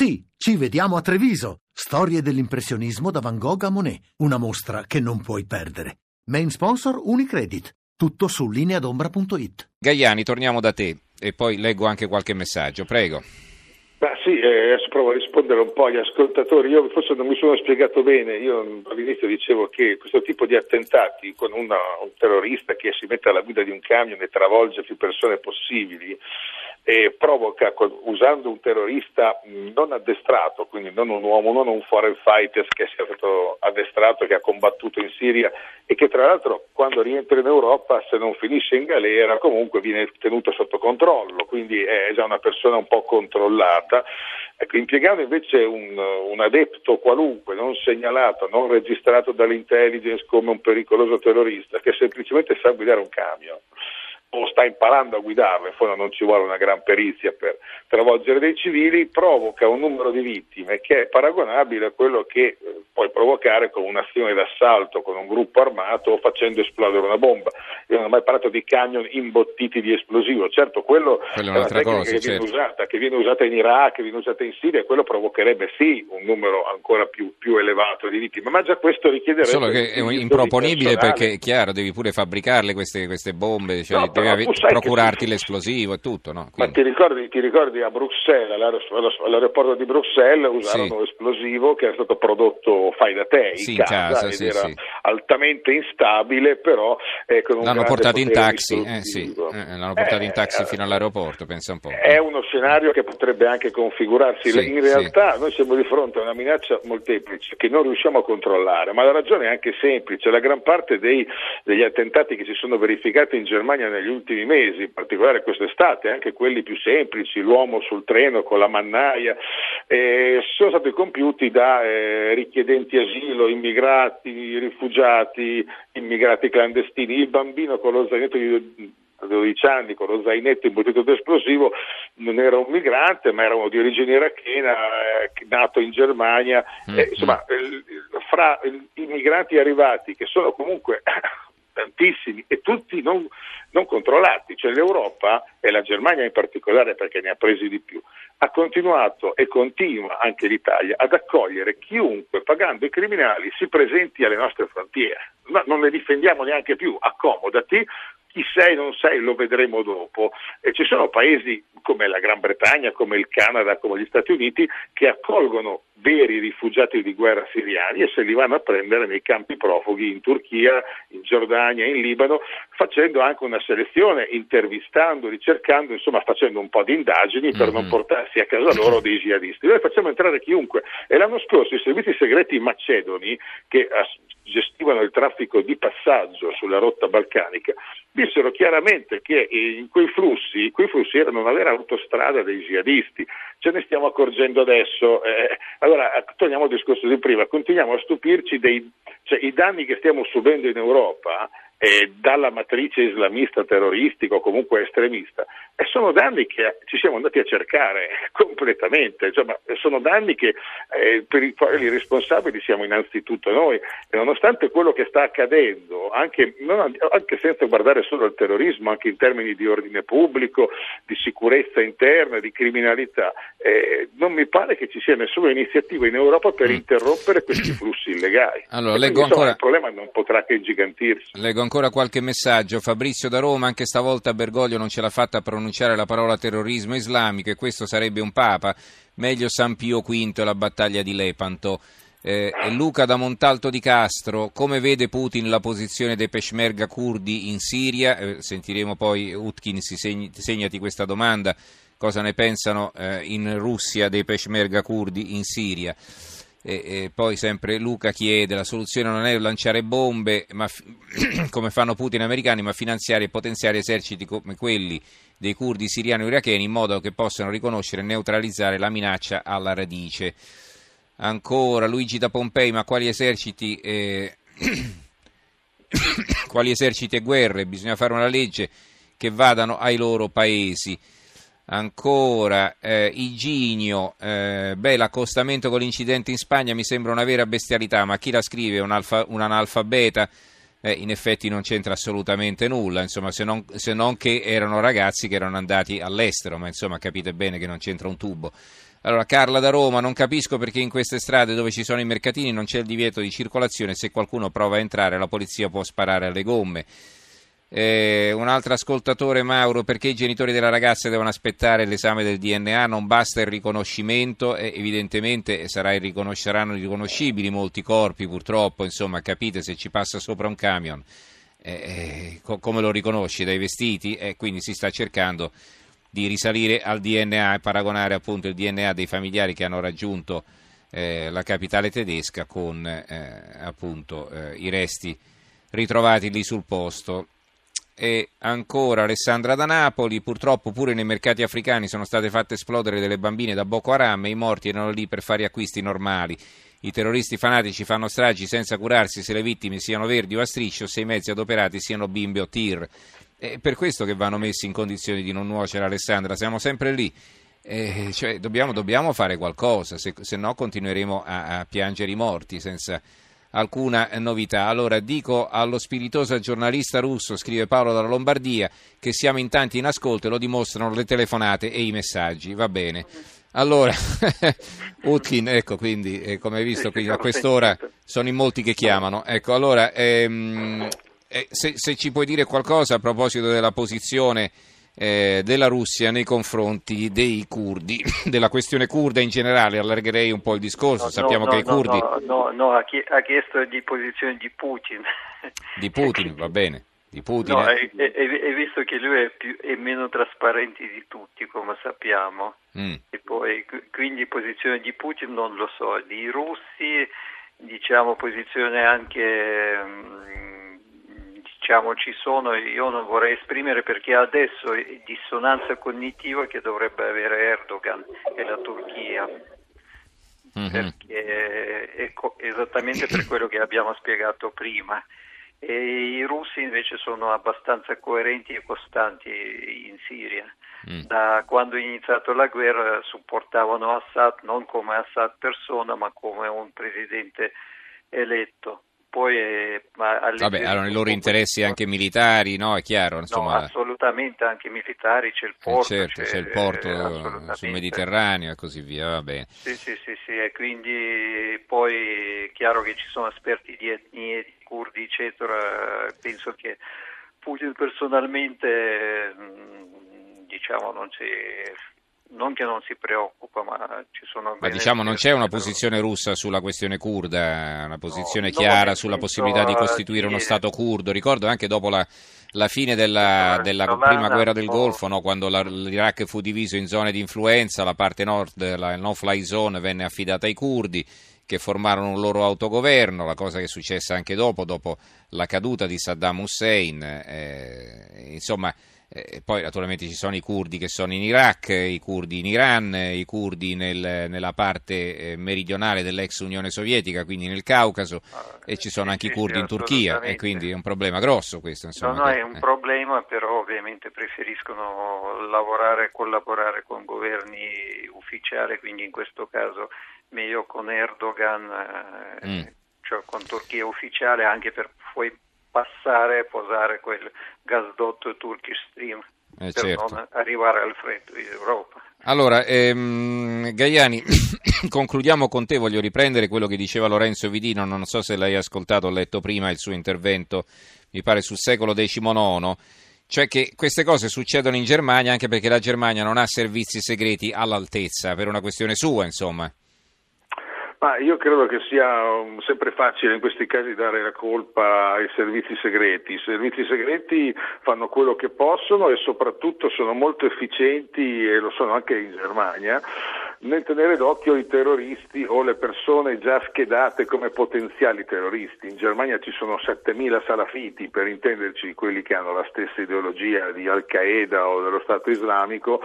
Sì, ci vediamo a Treviso. Storie dell'impressionismo da Van Gogh a Monet. Una mostra che non puoi perdere. Main sponsor Unicredit. Tutto su lineadombra.it. Gaiani, torniamo da te e poi leggo anche qualche messaggio. Prego. Ma sì, eh, adesso provo a rispondere un po' agli ascoltatori. Io forse non mi sono spiegato bene. Io all'inizio dicevo che questo tipo di attentati con una, un terrorista che si mette alla guida di un camion e travolge più persone possibili e provoca, usando un terrorista non addestrato, quindi non un uomo, non un foreign fighter che sia stato addestrato, che ha combattuto in Siria e che tra l'altro quando rientra in Europa, se non finisce in galera, comunque viene tenuto sotto controllo, quindi è già una persona un po' controllata. Ecco, impiegando invece un, un adepto qualunque, non segnalato, non registrato dall'intelligence come un pericoloso terrorista, che semplicemente sa guidare un camion o sta imparando a guidarlo, in fondo non ci vuole una gran perizia per travolgere dei civili, provoca un numero di vittime che è paragonabile a quello che eh, puoi provocare con un'azione d'assalto, con un gruppo armato o facendo esplodere una bomba. Io non ho mai parlato di camion imbottiti di esplosivo, certo quello Quella è una tecnica cosa, che, certo. viene usata, che viene usata in Iraq, che viene usata in Siria quello provocherebbe sì un numero ancora più, più elevato di vittime, ma già questo richiederebbe... Solo che è improponibile perché è chiaro, devi pure fabbricarle queste, queste bombe, cioè, No, devi tu procurarti sì. l'esplosivo e tutto, no? Ma Quindi- ti ricordi, ti ricordi a Bruxelles, all'aer- all'aeroporto di Bruxelles, usarono l'esplosivo che era stato prodotto fai da te in Sì, casa, casa, sì, era sì. altamente instabile, però eh, con un L'hanno portato in taxi, eh, sì, eh, l'hanno portato in Eh, taxi eh, fino all'aeroporto, pensa un po'. È uno scenario che potrebbe anche configurarsi. Sì, in sì. realtà noi siamo di fronte a una minaccia molteplice che non riusciamo a controllare, ma la ragione è anche semplice. La gran parte dei- degli attentati che si sono verificati in Germania negli ultimi mesi, in particolare quest'estate, anche quelli più semplici, l'uomo sul treno con la mannaia, eh, sono stati compiuti da eh, richiedenti asilo, immigrati, rifugiati, immigrati clandestini. Il bambino con lo zainetto di 12 anni con lo zainetto imbottito d'esplosivo non era un migrante ma era uno di origine irachena eh, nato in Germania Eh, insomma eh, fra i migranti arrivati che sono comunque tantissimi e tutti non, non controllati, cioè l'Europa e la Germania in particolare perché ne ha presi di più, ha continuato e continua anche l'Italia ad accogliere chiunque pagando i criminali si presenti alle nostre frontiere. No, non le difendiamo neanche più, accomodati, chi sei non sei lo vedremo dopo. E ci sono paesi come la Gran Bretagna, come il Canada, come gli Stati Uniti che accolgono veri rifugiati di guerra siriani e se li vanno a prendere nei campi profughi in Turchia, in Giordania, in Libano, facendo anche una selezione, intervistando, ricercando, insomma facendo un po' di indagini per non Mhm. portarsi a casa loro dei jihadisti. Noi facciamo entrare chiunque e l'anno scorso i servizi segreti macedoni che gestivano il traffico di passaggio sulla rotta balcanica dissero chiaramente che in quei flussi, quei flussi erano una vera autostrada dei jihadisti, ce ne stiamo accorgendo adesso. eh, allora, torniamo al discorso di prima, continuiamo a stupirci dei cioè, danni che stiamo subendo in Europa eh, dalla matrice islamista terroristica o comunque estremista, e sono danni che ci siamo andati a cercare completamente, insomma, sono danni che, eh, per i quali i responsabili siamo innanzitutto noi, e nonostante quello che sta accadendo, anche, non- anche senza guardare solo al terrorismo, anche in termini di ordine pubblico, di sicurezza interna, di criminalità, eh, non mi pare che ci sia nessuna iniziativa in Europa per Mm. interrompere questi flussi illegali. Allora, leggo ancora- il problema non potrà che ingigantirsi. Leggo ancora qualche messaggio. Fabrizio da Roma, anche stavolta Bergoglio non ce l'ha fatta a pronunciare la parola terrorismo islamico e questo sarebbe un papa. Meglio San Pio V e la battaglia di Lepanto. Eh, Luca da Montalto di Castro, come vede Putin la posizione dei peshmerga kurdi in Siria? Eh, sentiremo poi Utkin, segni- segnati questa domanda, cosa ne pensano eh, in Russia dei peshmerga kurdi in Siria? E, e poi sempre Luca chiede la soluzione non è lanciare bombe fi- come fanno Putin e americani ma finanziare e potenziare eserciti come quelli dei curdi siriani o iracheni in modo che possano riconoscere e neutralizzare la minaccia alla radice. Ancora Luigi da Pompei ma quali eserciti eh, quali eserciti e guerre? Bisogna fare una legge che vadano ai loro paesi Ancora, eh, Iginio, eh, beh, l'accostamento con l'incidente in Spagna mi sembra una vera bestialità, ma chi la scrive un, alfa- un analfabeta? Eh, in effetti non c'entra assolutamente nulla, insomma, se non, se non che erano ragazzi che erano andati all'estero, ma insomma capite bene che non c'entra un tubo. Allora, Carla da Roma, non capisco perché in queste strade dove ci sono i mercatini non c'è il divieto di circolazione, se qualcuno prova a entrare la polizia può sparare alle gomme. Eh, un altro ascoltatore, Mauro, perché i genitori della ragazza devono aspettare l'esame del DNA? Non basta il riconoscimento, eh, evidentemente riconos- saranno riconoscibili molti corpi, purtroppo, insomma, capite se ci passa sopra un camion, eh, eh co- come lo riconosci dai vestiti? Eh, quindi si sta cercando di risalire al DNA e paragonare appunto il DNA dei familiari che hanno raggiunto eh, la capitale tedesca con appunto i resti ritrovati lì sul posto. E ancora Alessandra da Napoli, purtroppo pure nei mercati africani sono state fatte esplodere delle bambine da Boko Haram e i morti erano lì per fare acquisti normali. I terroristi fanatici fanno stragi senza curarsi se le vittime siano verdi o a striscio, se i mezzi adoperati siano bimbe o tir. È per questo che vanno messi in condizioni di non nuocere Alessandra, siamo sempre lì. Eh, cioè, dobbiamo, dobbiamo, fare qualcosa, se, se no continueremo a, a piangere i morti senza alcuna novità. Allora dico allo spiritoso giornalista russo, scrive Paolo dalla Lombardia, che siamo in tanti in ascolto e lo dimostrano le telefonate e i messaggi. Va bene. Allora, Utkin, ecco, quindi eh, come hai visto qui a quest'ora sono in molti che chiamano. Ecco, allora, ehm, eh, se, se, ci puoi dire qualcosa a proposito della posizione eh, della Russia nei confronti dei curdi, della questione kurda in generale, allargherei un po' il discorso, no, sappiamo no, che i curdi... No, no, no, ha chiesto di posizione di Putin. Di Putin, va bene. Di Putin, no, è, è, è, visto che lui è, più, è, meno trasparente di tutti, come sappiamo, mm. e poi quindi posizione di Putin non lo so, di russi diciamo posizione anche mm, diciamo ci sono, io non vorrei esprimere perché adesso è dissonanza cognitiva che dovrebbe avere Erdogan e la Turchia. Mm-hmm. Perché è esattamente per quello che abbiamo spiegato prima. E I russi invece sono abbastanza coerenti e costanti in Siria. Mm. Da quando è iniziata la guerra supportavano Assad non come Assad persona ma come un presidente eletto poi eh, Vabbè, hanno i loro interessi anche militari, no? È chiaro, insomma. No, assolutamente, anche militari, c'è il eh, porto. Eh certo, c'è, c'è, il porto sul Mediterraneo e così via, va bene. Sì, sì, sì, sì, e quindi poi è chiaro che ci sono esperti di etnie, di curdi, eccetera, penso che Putin personalmente, mm, diciamo, non c'è non che non si preoccupa, ma ci sono... Ma diciamo non c'è una posizione russa sulla questione kurda, una posizione no, chiara sulla possibilità di costituire uno Stato kurdo. Ricordo anche dopo la, la fine della, della prima guerra del Golfo, no, quando la, l'Iraq fu diviso in zone di influenza, la parte nord, la no-fly zone, venne affidata ai kurdi che formarono un loro autogoverno, la cosa che è successa anche dopo, dopo la caduta di Saddam Hussein. Eh, insomma, eh, poi naturalmente ci sono i curdi che sono in Iraq, i curdi in Iran, i curdi nel, nella parte eh, meridionale dell'ex Unione Sovietica, quindi nel Caucaso, ah, e ci sono sì, anche i curdi sì, in Turchia, e quindi è un problema grosso questo. Insomma, no, no, è un eh. problema, però ovviamente preferiscono lavorare e collaborare con governi ufficiali, quindi in questo caso meglio con Erdogan, eh, mm. cioè con Turchia ufficiale, anche per poi passare e posare quel gasdotto Turkish Stream eh, per certo. non arrivare al freddo in Europa. Allora, ehm, Gaiani, concludiamo con te, voglio riprendere quello che diceva Lorenzo Vidino, non so se l'hai ascoltato, ho letto prima il suo intervento, mi pare sul secolo XIX, cioè che queste cose succedono in Germania anche perché la Germania non ha servizi segreti all'altezza, per una questione sua, insomma. Ma io credo che sia um, sempre facile in questi casi dare la colpa ai servizi segreti. I servizi segreti fanno quello che possono e soprattutto sono molto efficienti e lo sono anche in Germania nel tenere d'occhio i terroristi o le persone già schedate come potenziali terroristi. In Germania ci sono 7.000 salafiti, per intenderci quelli che hanno la stessa ideologia di Al-Qaeda o dello Stato islamico,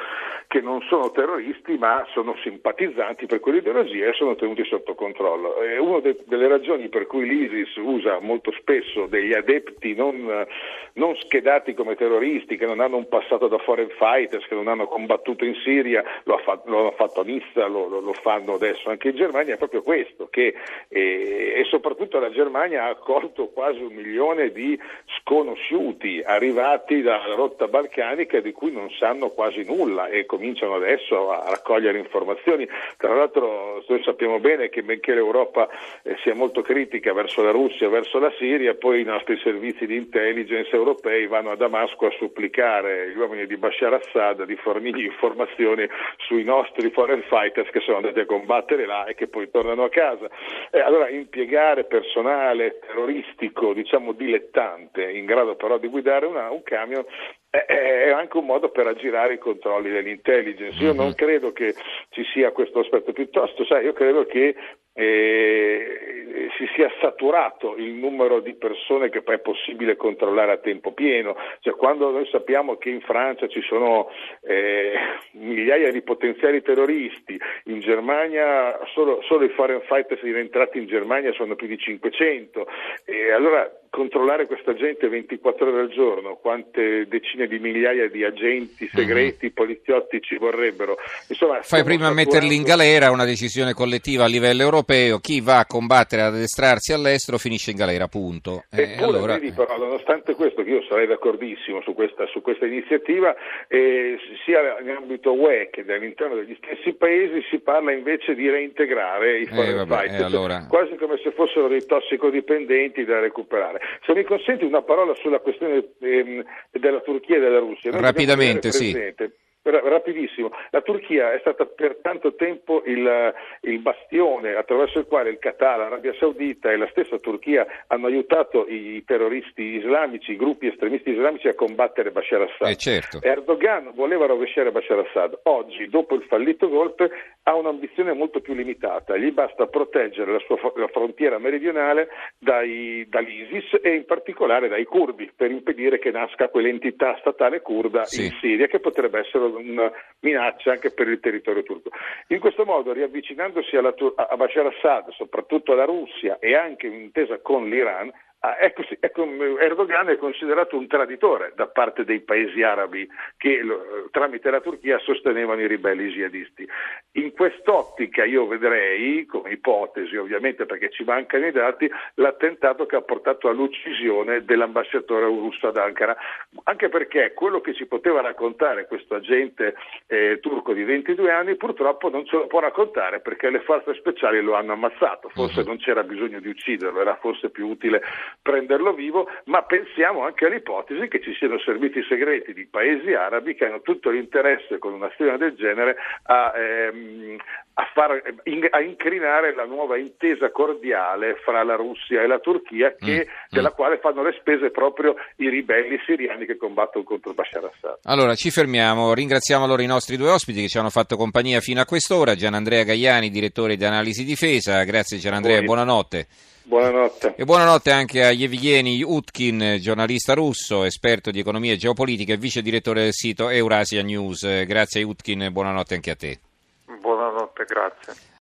che non sono terroristi ma sono simpatizzanti per quell'ideologia e sono tenuti sotto controllo. È una de- delle ragioni per cui l'ISIS usa molto spesso degli adepti non, non schedati come terroristi, che non hanno un passato da foreign fighters, che non hanno combattuto in Siria, lo, ha fatto, lo hanno fatto in Nizza lo, lo, lo, fanno adesso anche in Germania, è proprio questo, che, eh, e soprattutto la Germania ha accolto quasi un milione di sconosciuti arrivati dalla rotta balcanica di cui non sanno quasi nulla e cominciano adesso a raccogliere informazioni. Tra l'altro noi sappiamo bene che benché l'Europa eh, sia molto critica verso la Russia, verso la Siria, poi i nostri servizi di intelligence europei vanno a Damasco a supplicare gli uomini di Bashar Assad di fornirgli informazioni sui nostri foreign fighters che sono andati a combattere là e che poi tornano a casa. Eh, allora impiegare personale terroristico, diciamo dilettante, in grado però di guidare una, un camion è anche un modo per aggirare i controlli dell'intelligence. Io non mhm. credo che ci sia questo aspetto, piuttosto, sai, io credo che eh, si sia saturato il numero di persone che poi è possibile controllare a tempo pieno. Cioè, quando noi sappiamo che in Francia ci sono eh, migliaia di potenziali terroristi, in Germania solo, solo i foreign fighters rientrati in Germania sono più di 500, e allora controllare questa gente 24 ore al giorno, quante decine di migliaia di agenti segreti, mm-hmm. poliziotti ci vorrebbero. Insomma, Fai prima a metterli in galera, una decisione collettiva a livello europeo, chi va a combattere, ad addestrarsi all'estero finisce in galera, punto. Eh, allora... vedi, però, nonostante questo, che io sarei d'accordissimo su questa, su questa iniziativa, eh, sia in ambito UE che all'interno degli stessi paesi si parla invece di reintegrare i foreign eh, vabbè, fighters, allora... quasi come se fossero dei tossicodipendenti da recuperare. Se mi consenti una parola sulla questione ehm, della Turchia e della Russia. Rapidamente, sì. Rapidissimo, la Turchia è stata per tanto tempo il, il, bastione attraverso il quale il Qatar, l'Arabia Saudita e la stessa Turchia hanno aiutato i terroristi islamici, i gruppi estremisti islamici a combattere Bashar Assad. Eh certo. Erdogan voleva rovesciare Bashar Assad, oggi dopo il fallito golpe ha un'ambizione molto più limitata, gli basta proteggere la sua la frontiera meridionale dai, dall'ISIS e in particolare dai curdi per impedire che nasca quell'entità statale kurda sì. in Siria che potrebbe essere una minaccia anche per il territorio turco. In questo modo, riavvicinandosi alla, a Bashar Assad, soprattutto alla Russia e anche in intesa con l'Iran, ecco, ecco, Erdogan è considerato un traditore da parte dei paesi arabi che tramite la Turchia sostenevano i ribelli jihadisti. In quest'ottica io vedrei, come ipotesi ovviamente perché ci mancano i dati, l'attentato che ha portato all'uccisione dell'ambasciatore russo ad Ankara, anche perché quello che ci poteva raccontare questo agente eh, turco di 22 anni purtroppo non ce lo può raccontare perché le forze speciali lo hanno ammazzato, forse uh-huh. non c'era bisogno di ucciderlo, era forse più utile prenderlo vivo, ma pensiamo anche all'ipotesi che ci siano servizi segreti di paesi arabi che hanno tutto l'interesse con un'azione del genere a, ehm, a, far, a incrinare la nuova intesa cordiale fra la Russia e la Turchia che, mm, della mm. quale fanno le spese proprio i ribelli siriani che combattono contro Bashar Assad. Allora ci fermiamo, ringraziamo allora i nostri due ospiti che ci hanno fatto compagnia fino a quest'ora, Gianandrea Gaiani, direttore di analisi difesa, grazie Gianandrea e buonanotte. Buonanotte. E buonanotte anche a Yevgeny Utkin, giornalista russo, esperto di economia e geopolitica e vice direttore del sito Eurasia News. Grazie Utkin buonanotte anche a te. Buonanotte, grazie.